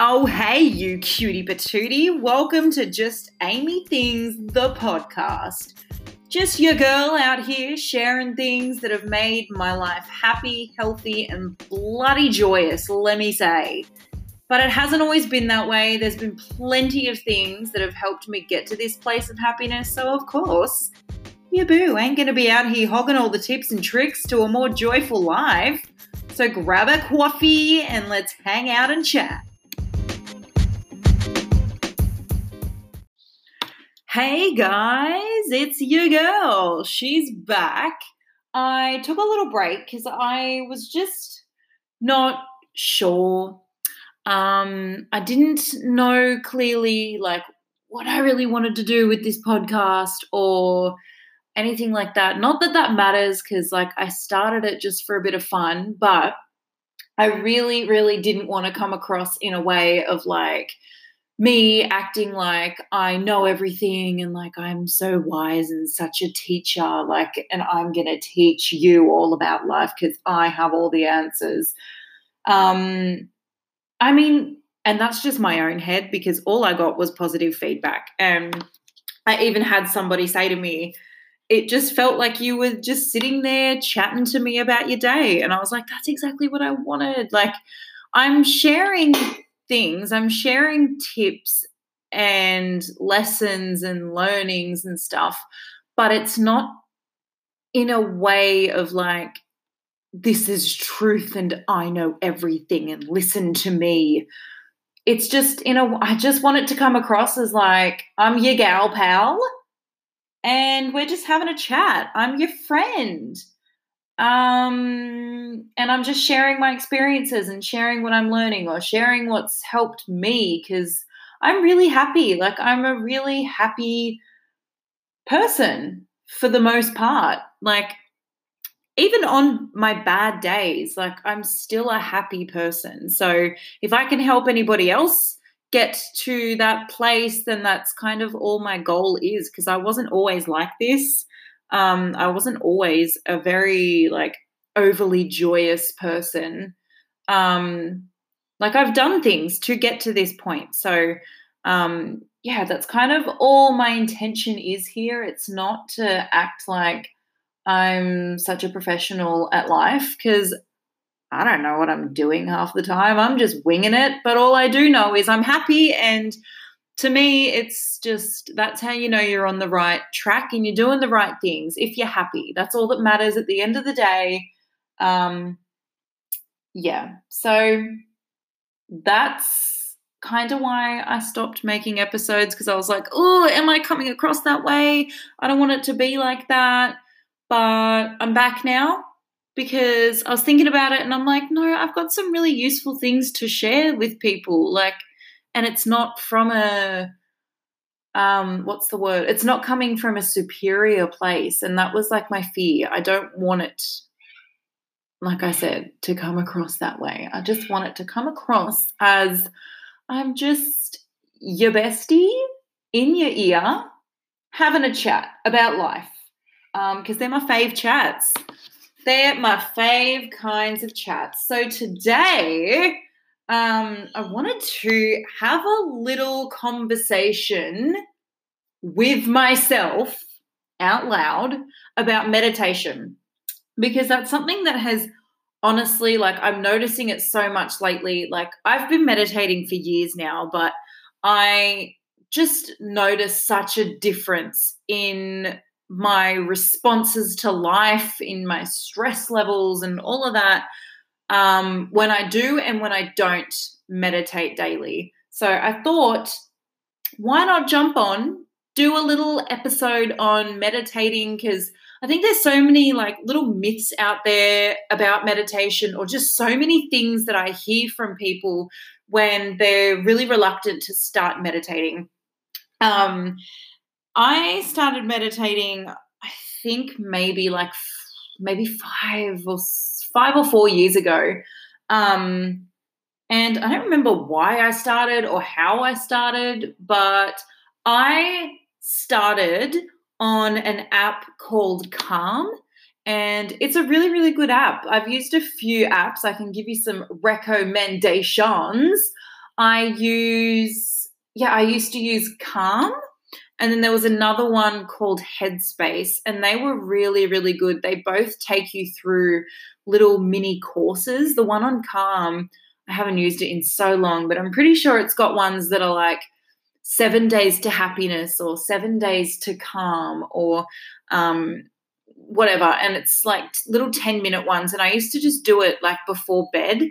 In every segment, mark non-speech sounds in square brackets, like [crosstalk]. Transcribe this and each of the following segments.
Oh, hey, you cutie patootie. Welcome to Just Amy Things, the podcast. Just your girl out here sharing things that have made my life happy, healthy, and bloody joyous, let me say. But it hasn't always been that way. There's been plenty of things that have helped me get to this place of happiness. So, of course, your boo ain't going to be out here hogging all the tips and tricks to a more joyful life. So, grab a coffee and let's hang out and chat. Hey guys, it's your girl. She's back. I took a little break because I was just not sure. Um, I didn't know clearly like what I really wanted to do with this podcast or anything like that. Not that that matters because like I started it just for a bit of fun, but I really, really didn't want to come across in a way of like me acting like I know everything and like I'm so wise and such a teacher, like, and I'm going to teach you all about life because I have all the answers. Um, I mean, and that's just my own head because all I got was positive feedback. And I even had somebody say to me, it just felt like you were just sitting there chatting to me about your day. And I was like, that's exactly what I wanted. Like, I'm sharing things. I'm sharing tips and lessons and learnings and stuff, but it's not in a way of like, this is truth and I know everything and listen to me. It's just, in a, I just want it to come across as like, I'm your gal pal and we're just having a chat. I'm your friend um and i'm just sharing my experiences and sharing what i'm learning or sharing what's helped me because i'm really happy. Like i'm a really happy person for the most part. Like even on my bad days like i'm still a happy person. So if i can help anybody else get to that place then that's kind of all my goal is because i wasn't always like this um, I wasn't always a very like overly joyous person. Um, like I've done things to get to this point. So um, yeah, that's kind of all my intention is here. It's not to act like I'm such a professional at life because I don't know what I'm doing half the time. I'm just winging it. But all I do know is I'm happy and to me, it's just that's how you know you're on the right track and you're doing the right things if you're happy. That's all that matters at the end of the day. Um, yeah, so that's kind of why I stopped making episodes because I was like, oh, am I coming across that way? I don't want it to be like that. But I'm back now because I was thinking about it and I'm like, no, I've got some really useful things to share with people. Like, and it's not from a um what's the word? It's not coming from a superior place and that was like my fear. I don't want it like i said to come across that way. I just want it to come across as i'm just your bestie in your ear having a chat about life. Because um, they're my fave chats. They're my fave kinds of chats. So today um, I wanted to have a little conversation with myself out loud about meditation because that's something that has honestly like I'm noticing it so much lately. Like I've been meditating for years now but I just notice such a difference in my responses to life in my stress levels and all of that um, when I do and when I don't meditate daily. So I thought, why not jump on, do a little episode on meditating? Because I think there's so many like little myths out there about meditation, or just so many things that I hear from people when they're really reluctant to start meditating. Um, I started meditating, I think maybe like maybe five or five or four years ago. Um, and I don't remember why I started or how I started, but I started on an app called Calm. And it's a really, really good app. I've used a few apps. I can give you some recommendations. I use, yeah, I used to use Calm. And then there was another one called Headspace, and they were really, really good. They both take you through little mini courses. The one on Calm, I haven't used it in so long, but I'm pretty sure it's got ones that are like seven days to happiness or seven days to calm or um, whatever. And it's like little 10 minute ones. And I used to just do it like before bed.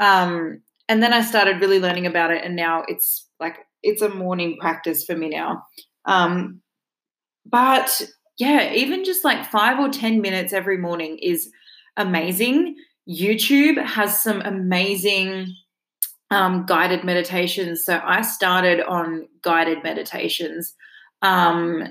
Um, and then I started really learning about it. And now it's like, it's a morning practice for me now. Um, but yeah, even just like five or 10 minutes every morning is amazing. YouTube has some amazing um, guided meditations. So I started on guided meditations. Um,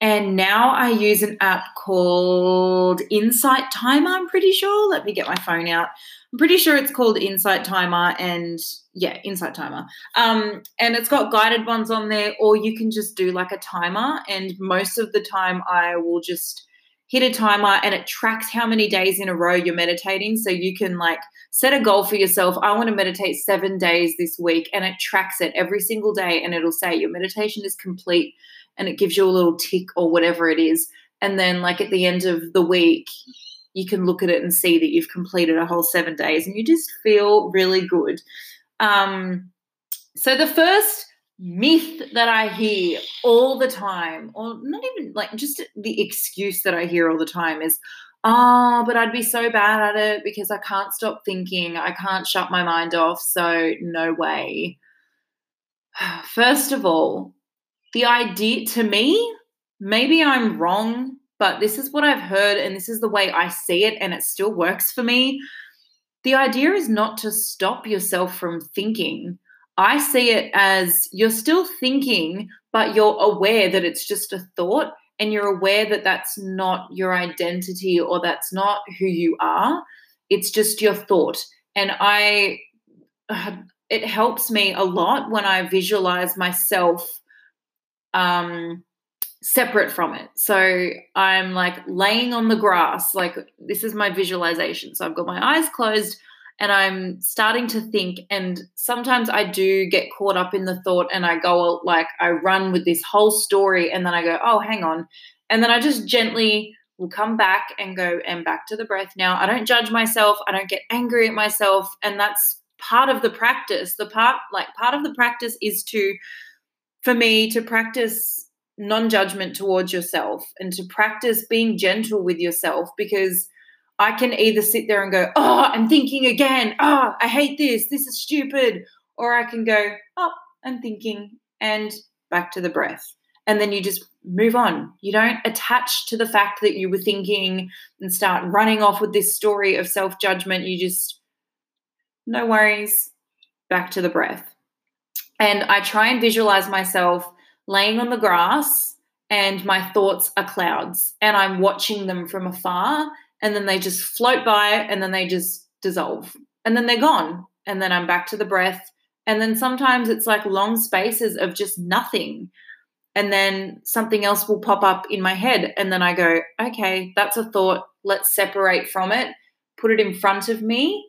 and now I use an app called Insight Timer, I'm pretty sure. Let me get my phone out. I'm pretty sure it's called Insight Timer and yeah, Insight Timer. Um, and it's got guided ones on there, or you can just do like a timer. And most of the time, I will just hit a timer and it tracks how many days in a row you're meditating. So you can like set a goal for yourself. I want to meditate seven days this week, and it tracks it every single day. And it'll say your meditation is complete and it gives you a little tick or whatever it is. And then, like at the end of the week, you can look at it and see that you've completed a whole seven days and you just feel really good. Um, so, the first myth that I hear all the time, or not even like just the excuse that I hear all the time is, oh, but I'd be so bad at it because I can't stop thinking. I can't shut my mind off. So, no way. [sighs] First of all, the idea to me, maybe I'm wrong, but this is what I've heard and this is the way I see it, and it still works for me. The idea is not to stop yourself from thinking. I see it as you're still thinking, but you're aware that it's just a thought and you're aware that that's not your identity or that's not who you are. It's just your thought. And I, [sighs] it helps me a lot when I visualize myself um, separate from it. So I'm like laying on the grass, like this is my visualization. So I've got my eyes closed and I'm starting to think. And sometimes I do get caught up in the thought and I go like, I run with this whole story and then I go, oh, hang on. And then I just gently will come back and go and back to the breath now. I don't judge myself. I don't get angry at myself. And that's part of the practice. The part, like, part of the practice is to for me to practice non judgment towards yourself and to practice being gentle with yourself because I can either sit there and go, Oh, I'm thinking again. Oh, I hate this. This is stupid. Or I can go, Oh, I'm thinking and back to the breath. And then you just move on. You don't attach to the fact that you were thinking and start running off with this story of self judgment. You just, no worries, back to the breath. And I try and visualize myself laying on the grass and my thoughts are clouds and I'm watching them from afar and then they just float by and then they just dissolve and then they're gone. And then I'm back to the breath. And then sometimes it's like long spaces of just nothing. And then something else will pop up in my head. And then I go, okay, that's a thought. Let's separate from it, put it in front of me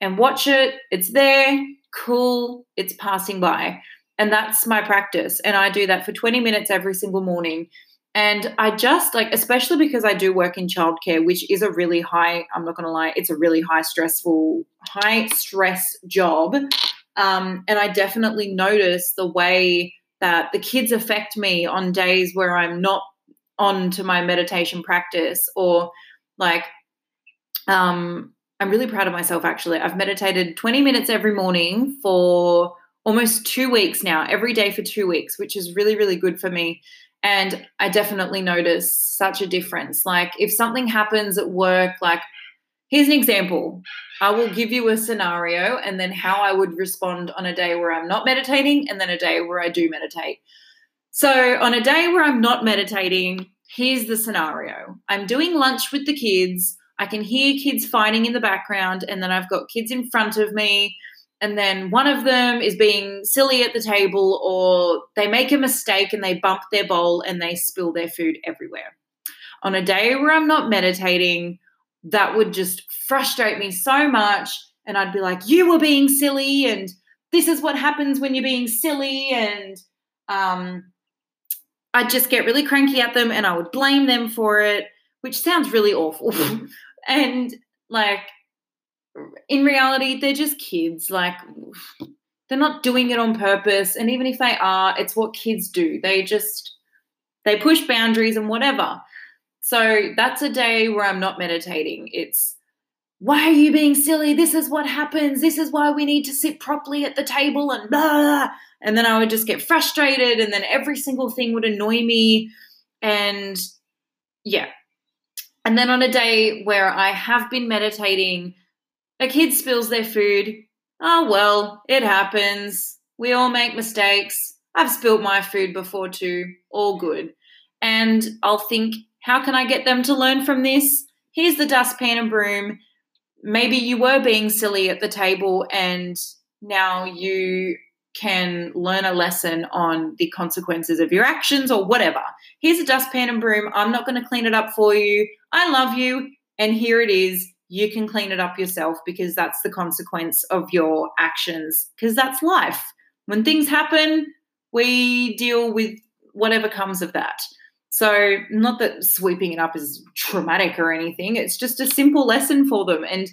and watch it. It's there cool, it's passing by. And that's my practice. And I do that for 20 minutes every single morning. And I just like, especially because I do work in childcare, which is a really high, I'm not going to lie, it's a really high stressful, high stress job. Um, and I definitely notice the way that the kids affect me on days where I'm not on to my meditation practice or like um, I'm really proud of myself actually. I've meditated 20 minutes every morning for almost two weeks now, every day for two weeks, which is really, really good for me. And I definitely notice such a difference. Like if something happens at work, like here's an example. I will give you a scenario and then how I would respond on a day where I'm not meditating and then a day where I do meditate. So, on a day where I'm not meditating, here's the scenario I'm doing lunch with the kids. I can hear kids fighting in the background, and then I've got kids in front of me, and then one of them is being silly at the table, or they make a mistake and they bump their bowl and they spill their food everywhere. On a day where I'm not meditating, that would just frustrate me so much. And I'd be like, You were being silly, and this is what happens when you're being silly and um I'd just get really cranky at them and I would blame them for it, which sounds really awful. [laughs] and like in reality, they're just kids. Like they're not doing it on purpose. And even if they are, it's what kids do. They just they push boundaries and whatever. So that's a day where I'm not meditating. It's why are you being silly? This is what happens. This is why we need to sit properly at the table and blah. And then I would just get frustrated, and then every single thing would annoy me. And yeah. And then on a day where I have been meditating, a kid spills their food. Oh, well, it happens. We all make mistakes. I've spilled my food before too. All good. And I'll think, how can I get them to learn from this? Here's the dustpan and broom maybe you were being silly at the table and now you can learn a lesson on the consequences of your actions or whatever. Here's a dustpan and broom. I'm not going to clean it up for you. I love you. And here it is. You can clean it up yourself because that's the consequence of your actions, because that's life. When things happen, we deal with whatever comes of that. So, not that sweeping it up is traumatic or anything, it's just a simple lesson for them. And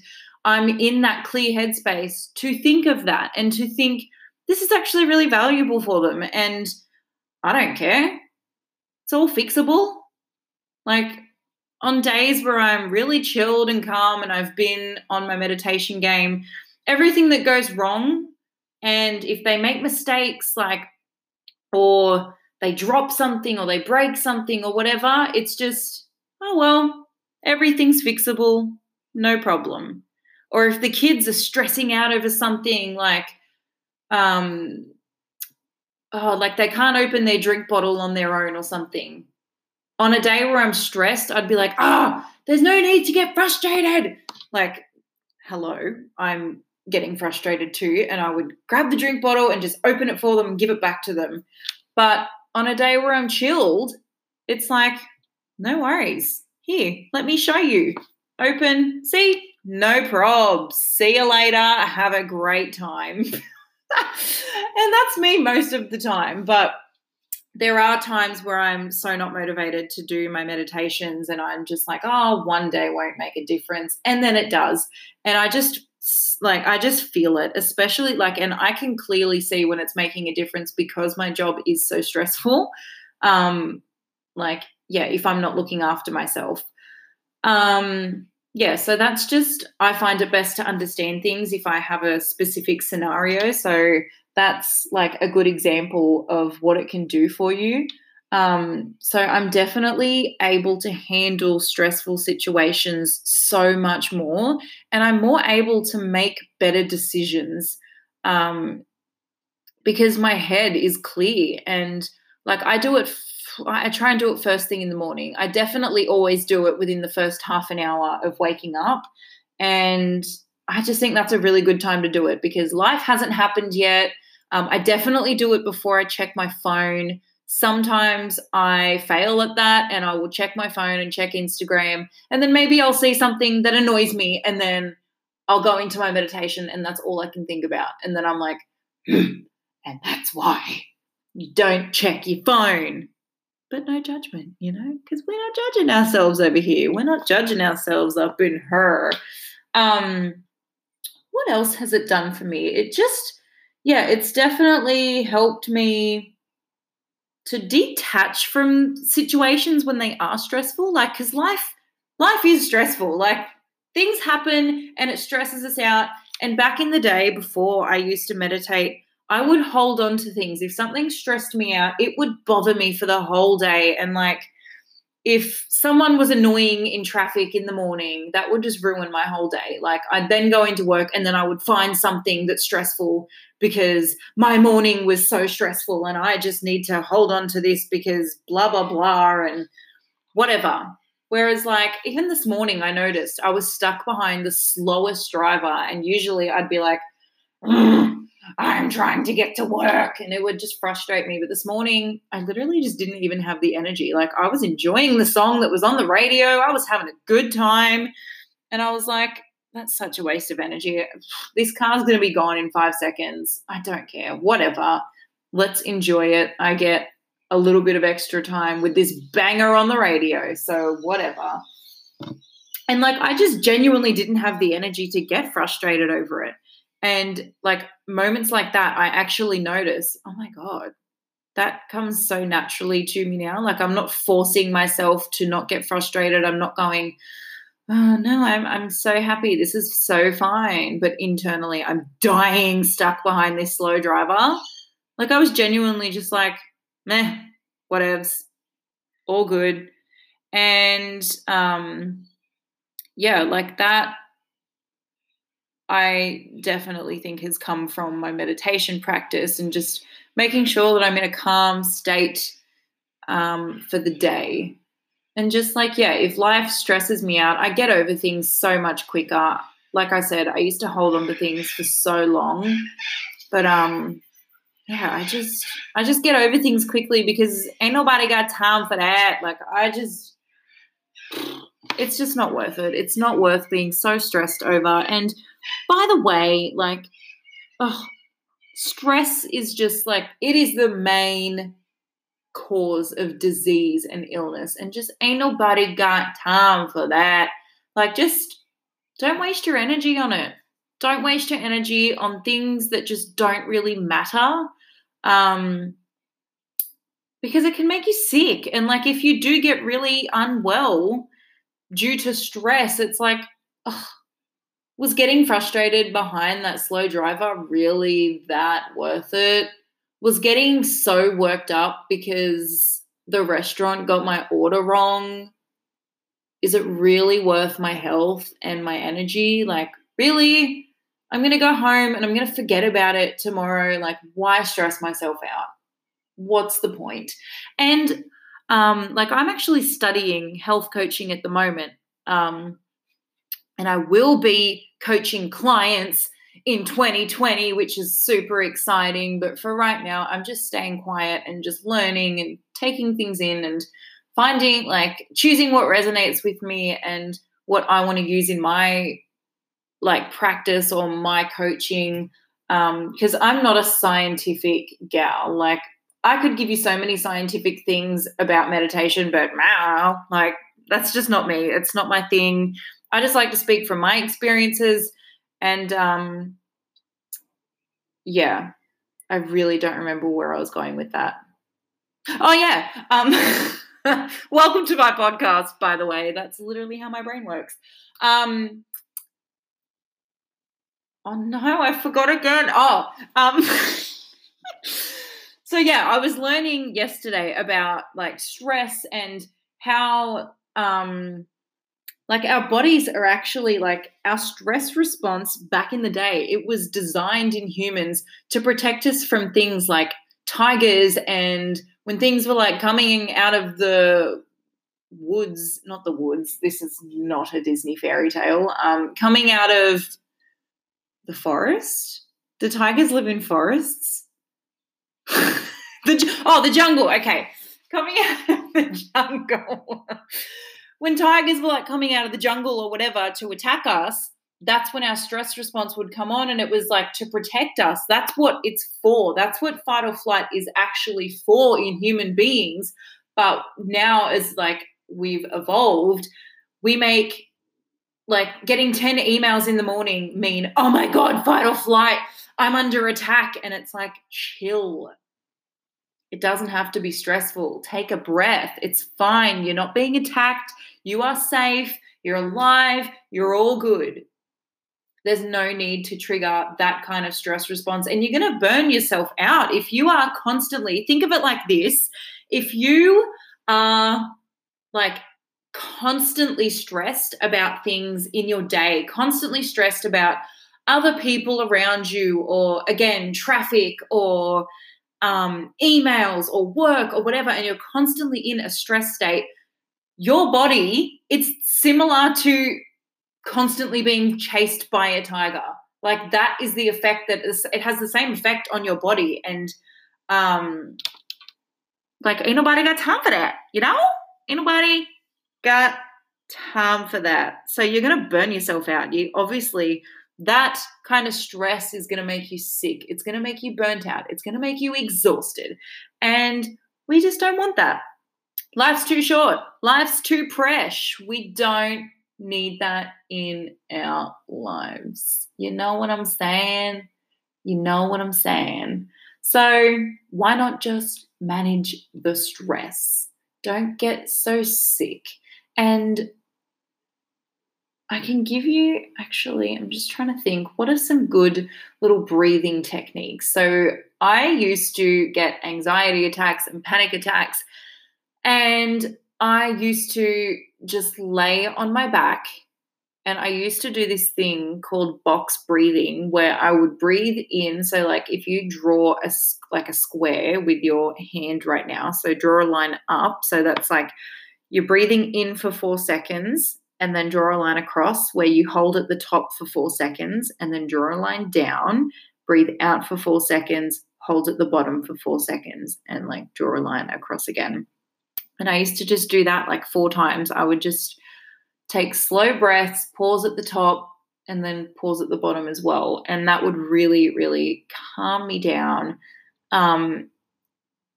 I'm in that clear headspace to think of that and to think this is actually really valuable for them. And I don't care. It's all fixable. Like on days where I'm really chilled and calm and I've been on my meditation game, everything that goes wrong, and if they make mistakes, like, or they drop something or they break something or whatever, it's just, oh, well, everything's fixable, no problem. Or if the kids are stressing out over something like, um, oh, like they can't open their drink bottle on their own or something. On a day where I'm stressed, I'd be like, ah, oh, there's no need to get frustrated. Like, hello, I'm getting frustrated too. And I would grab the drink bottle and just open it for them and give it back to them. But on a day where I'm chilled, it's like, no worries. Here, let me show you. Open, see, no probs. See you later. Have a great time. [laughs] and that's me most of the time. But there are times where I'm so not motivated to do my meditations and I'm just like, oh, one day won't make a difference. And then it does. And I just like I just feel it, especially like, and I can clearly see when it's making a difference because my job is so stressful. Um, like, yeah, if I'm not looking after myself. Um, yeah, so that's just, I find it best to understand things if I have a specific scenario. So that's like a good example of what it can do for you. Um, so I'm definitely able to handle stressful situations so much more, and I'm more able to make better decisions um, because my head is clear. And like I do it, I try and do it first thing in the morning. I definitely always do it within the first half an hour of waking up. And I just think that's a really good time to do it because life hasn't happened yet. Um, I definitely do it before I check my phone. Sometimes I fail at that and I will check my phone and check Instagram. And then maybe I'll see something that annoys me and then I'll go into my meditation and that's all I can think about. And then I'm like, [clears throat] and that's why you don't check your phone. But no judgment, you know, because we're not judging ourselves over here. We're not judging ourselves up in her. Um, what else has it done for me? It just, yeah, it's definitely helped me to detach from situations when they are stressful like cuz life life is stressful. Like things happen and it stresses us out. And back in the day before I used to meditate I would hold on to things. If something stressed me out it would bother me for the whole day. And like if someone was annoying in traffic in the morning, that would just ruin my whole day. Like I'd then go into work and then I would find something that's stressful because my morning was so stressful and I just need to hold on to this because blah, blah, blah, and whatever. Whereas, like, even this morning, I noticed I was stuck behind the slowest driver, and usually I'd be like, I'm trying to get to work, and it would just frustrate me. But this morning, I literally just didn't even have the energy. Like, I was enjoying the song that was on the radio, I was having a good time, and I was like, that's such a waste of energy. This car's going to be gone in five seconds. I don't care. Whatever. Let's enjoy it. I get a little bit of extra time with this banger on the radio. So, whatever. And like, I just genuinely didn't have the energy to get frustrated over it. And like, moments like that, I actually notice, oh my God, that comes so naturally to me now. Like, I'm not forcing myself to not get frustrated. I'm not going, oh no, I'm I'm so happy. This is so fine. But internally, I'm dying stuck behind this slow driver. Like I was genuinely just like, meh, whatevs, all good. And um yeah, like that I definitely think has come from my meditation practice and just making sure that I'm in a calm state um, for the day and just like, yeah, if life stresses me out, I get over things so much quicker. Like I said, I used to hold on to things for so long. But um yeah, I just I just get over things quickly because ain't nobody got time for that. Like I just it's just not worth it. It's not worth being so stressed over. And by the way, like oh, stress is just like it is the main cause of disease and illness. And just ain't nobody got time for that. Like, just don't waste your energy on it. Don't waste your energy on things that just don't really matter. Um, because it can make you sick. And like, if you do get really unwell due to stress, it's like, ugh, was getting frustrated behind that slow driver really that worth it? Was getting so worked up because the restaurant got my order wrong. Is it really worth my health and my energy? Like, really? I'm going to go home and I'm going to forget about it tomorrow. Like, why stress myself out? What's the point? And um, like, I'm actually studying health coaching at the moment. Um, and I will be coaching clients in 2020, which is super exciting. But for right now, I'm just staying quiet and just learning and taking things in and finding, like, choosing what resonates with me and what I want to use in my like practice or my coaching. Um, because um, I'm not a scientific gal. Like, I could give you so many scientific things about meditation, but wow, like, that's just not me. It's not my thing. I just like to speak from my experiences and um, yeah, I really don't remember where I was going with that. Oh yeah. Um, [laughs] welcome to my podcast, by the way. That's literally how my brain works. Um, oh no, I forgot again. Oh, um, [laughs] so yeah, I was learning yesterday about like stress and how um like our bodies are actually like our stress response back in the day it was designed in humans to protect us from things like tigers and when things were like coming out of the woods not the woods this is not a disney fairy tale um coming out of the forest? The tigers live in forests? [laughs] The oh the jungle okay. Coming [laughs] out of the jungle when tigers were like coming out of the jungle or whatever to attack us, that's when our stress response would come on and it was like to protect us. That's what it's for. That's what fight or flight is actually for in human beings. But now, as like we've evolved, we make like getting 10 emails in the morning mean, oh my God, fight or flight, I'm under attack. And it's like, chill. It doesn't have to be stressful. Take a breath. It's fine. You're not being attacked. You are safe. You're alive. You're all good. There's no need to trigger that kind of stress response. And you're going to burn yourself out if you are constantly, think of it like this if you are like constantly stressed about things in your day, constantly stressed about other people around you, or again, traffic, or um, emails or work or whatever, and you're constantly in a stress state, your body, it's similar to constantly being chased by a tiger. Like that is the effect that is, it has the same effect on your body. And um, like ain't nobody got time for that, you know? Ain't nobody got time for that. So you're going to burn yourself out. You obviously that kind of stress is going to make you sick. It's going to make you burnt out. It's going to make you exhausted. And we just don't want that. Life's too short. Life's too fresh. We don't need that in our lives. You know what I'm saying? You know what I'm saying. So, why not just manage the stress? Don't get so sick. And I can give you actually, I'm just trying to think, what are some good little breathing techniques? So I used to get anxiety attacks and panic attacks, and I used to just lay on my back. And I used to do this thing called box breathing where I would breathe in. So, like, if you draw a like a square with your hand right now, so draw a line up. So that's like you're breathing in for four seconds and then draw a line across where you hold at the top for four seconds and then draw a line down, breathe out for four seconds, hold at the bottom for four seconds, and like draw a line across again. And I used to just do that like four times. I would just take slow breaths, pause at the top, and then pause at the bottom as well. And that would really, really calm me down. Um,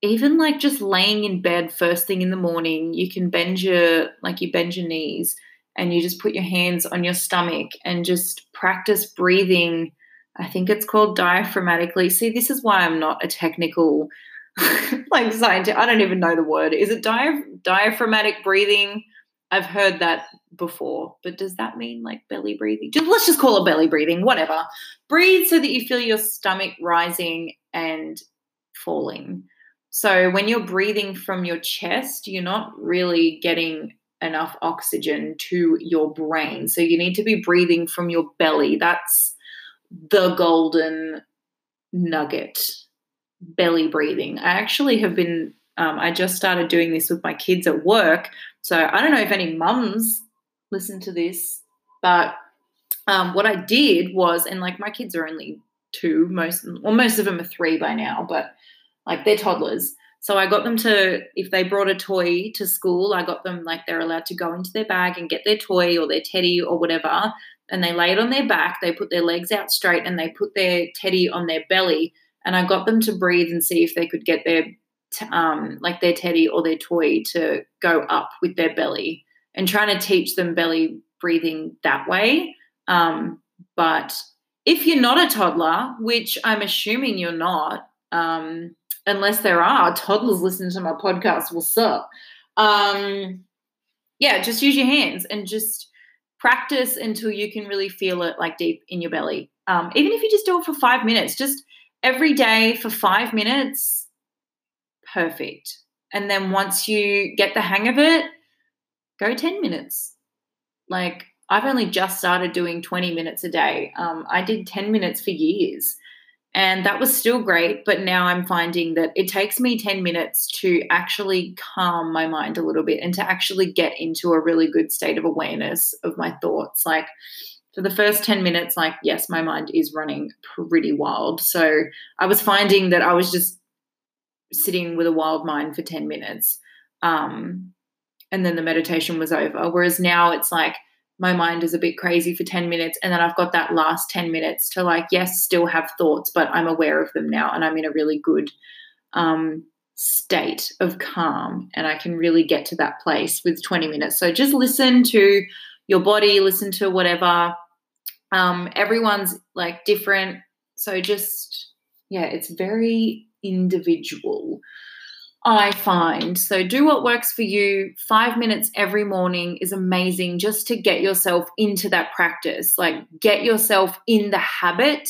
even like just laying in bed first thing in the morning, you can bend your like you bend your knees and you just put your hands on your stomach and just practice breathing. I think it's called diaphragmatically. See, this is why I'm not a technical [laughs] like scientist. I don't even know the word. Is it dia- diaphragmatic breathing? I've heard that before, but does that mean like belly breathing? Just, let's just call it belly breathing, whatever. Breathe so that you feel your stomach rising and falling. So when you're breathing from your chest, you're not really getting enough oxygen to your brain. So you need to be breathing from your belly. That's the golden nugget belly breathing. I actually have been, um, I just started doing this with my kids at work. So I don't know if any mums listen to this, but um, what I did was, and like my kids are only two, most, well, most of them are three by now, but like they're toddlers. So I got them to, if they brought a toy to school, I got them like they're allowed to go into their bag and get their toy or their teddy or whatever. And they lay it on their back, they put their legs out straight and they put their teddy on their belly. And I got them to breathe and see if they could get their, um, like their teddy or their toy to go up with their belly and trying to teach them belly breathing that way. Um, but if you're not a toddler, which I'm assuming you're not, um, unless there are toddlers listening to my podcast, what's up? Um, yeah, just use your hands and just practice until you can really feel it like deep in your belly. Um, even if you just do it for five minutes, just every day for five minutes, perfect. And then once you get the hang of it, go 10 minutes. Like, I've only just started doing 20 minutes a day. Um, I did 10 minutes for years. And that was still great. But now I'm finding that it takes me 10 minutes to actually calm my mind a little bit and to actually get into a really good state of awareness of my thoughts. Like for the first 10 minutes, like, yes, my mind is running pretty wild. So I was finding that I was just sitting with a wild mind for 10 minutes. Um, and then the meditation was over. Whereas now it's like, my mind is a bit crazy for 10 minutes and then I've got that last 10 minutes to like yes still have thoughts but I'm aware of them now and I'm in a really good um, state of calm and I can really get to that place with 20 minutes. So just listen to your body listen to whatever um, everyone's like different. So just yeah it's very individual I find. So do what works for you. Five minutes every morning is amazing just to get yourself into that practice, like get yourself in the habit.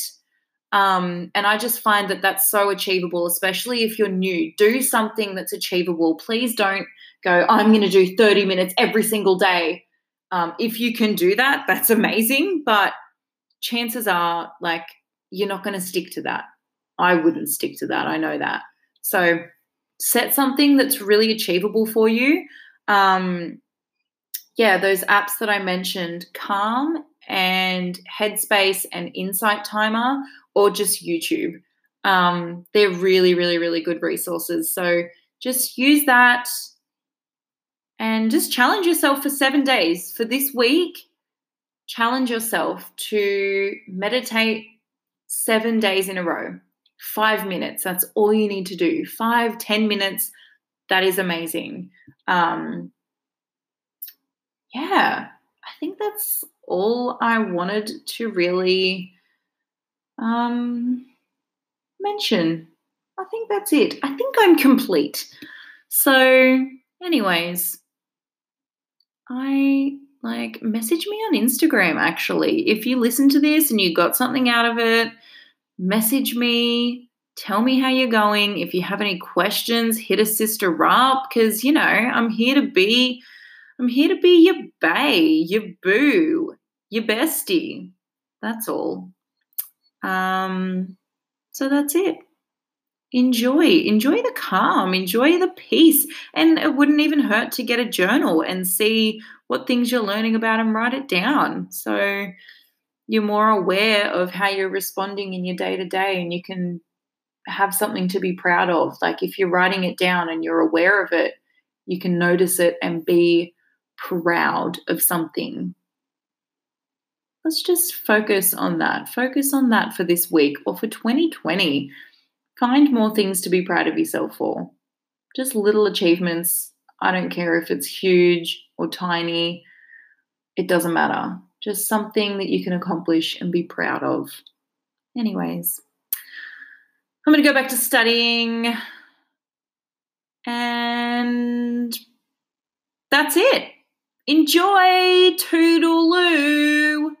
Um, and I just find that that's so achievable, especially if you're new. Do something that's achievable. Please don't go, I'm going to do 30 minutes every single day. Um, if you can do that, that's amazing. But chances are, like, you're not going to stick to that. I wouldn't stick to that. I know that. So, set something that's really achievable for you. Um, yeah, those apps that I mentioned, Calm and Headspace and Insight Timer, or just YouTube. Um, they're really, really, really good resources. So just use that and just challenge yourself for seven days. For this week, challenge yourself to meditate seven days in a row. Five minutes. That's all you need to do. Five, ten minutes. That is amazing. Um, yeah, I think that's all I wanted to really um, mention. I think that's it. I think I'm complete. So, anyways, I like message me on Instagram actually. If you listen to this and you got something out of it, message me. Tell me how you're going. If you have any questions, hit a sister up because you know I'm here to be. I'm here to be your bae, your boo, your bestie. That's all. Um, so that's it enjoy enjoy the calm enjoy the peace and it wouldn't even hurt to get a journal and see what things you're learning about and write it down so you're more aware of how you're responding in your day to day and you can have something to be proud of like if you're writing it down and you're aware of it you can notice it and be proud of something let's just focus on that focus on that for this week or for 2020 Find more things to be proud of yourself for. Just little achievements. I don't care if it's huge or tiny, it doesn't matter. Just something that you can accomplish and be proud of. Anyways, I'm going to go back to studying. And that's it. Enjoy Toodaloo.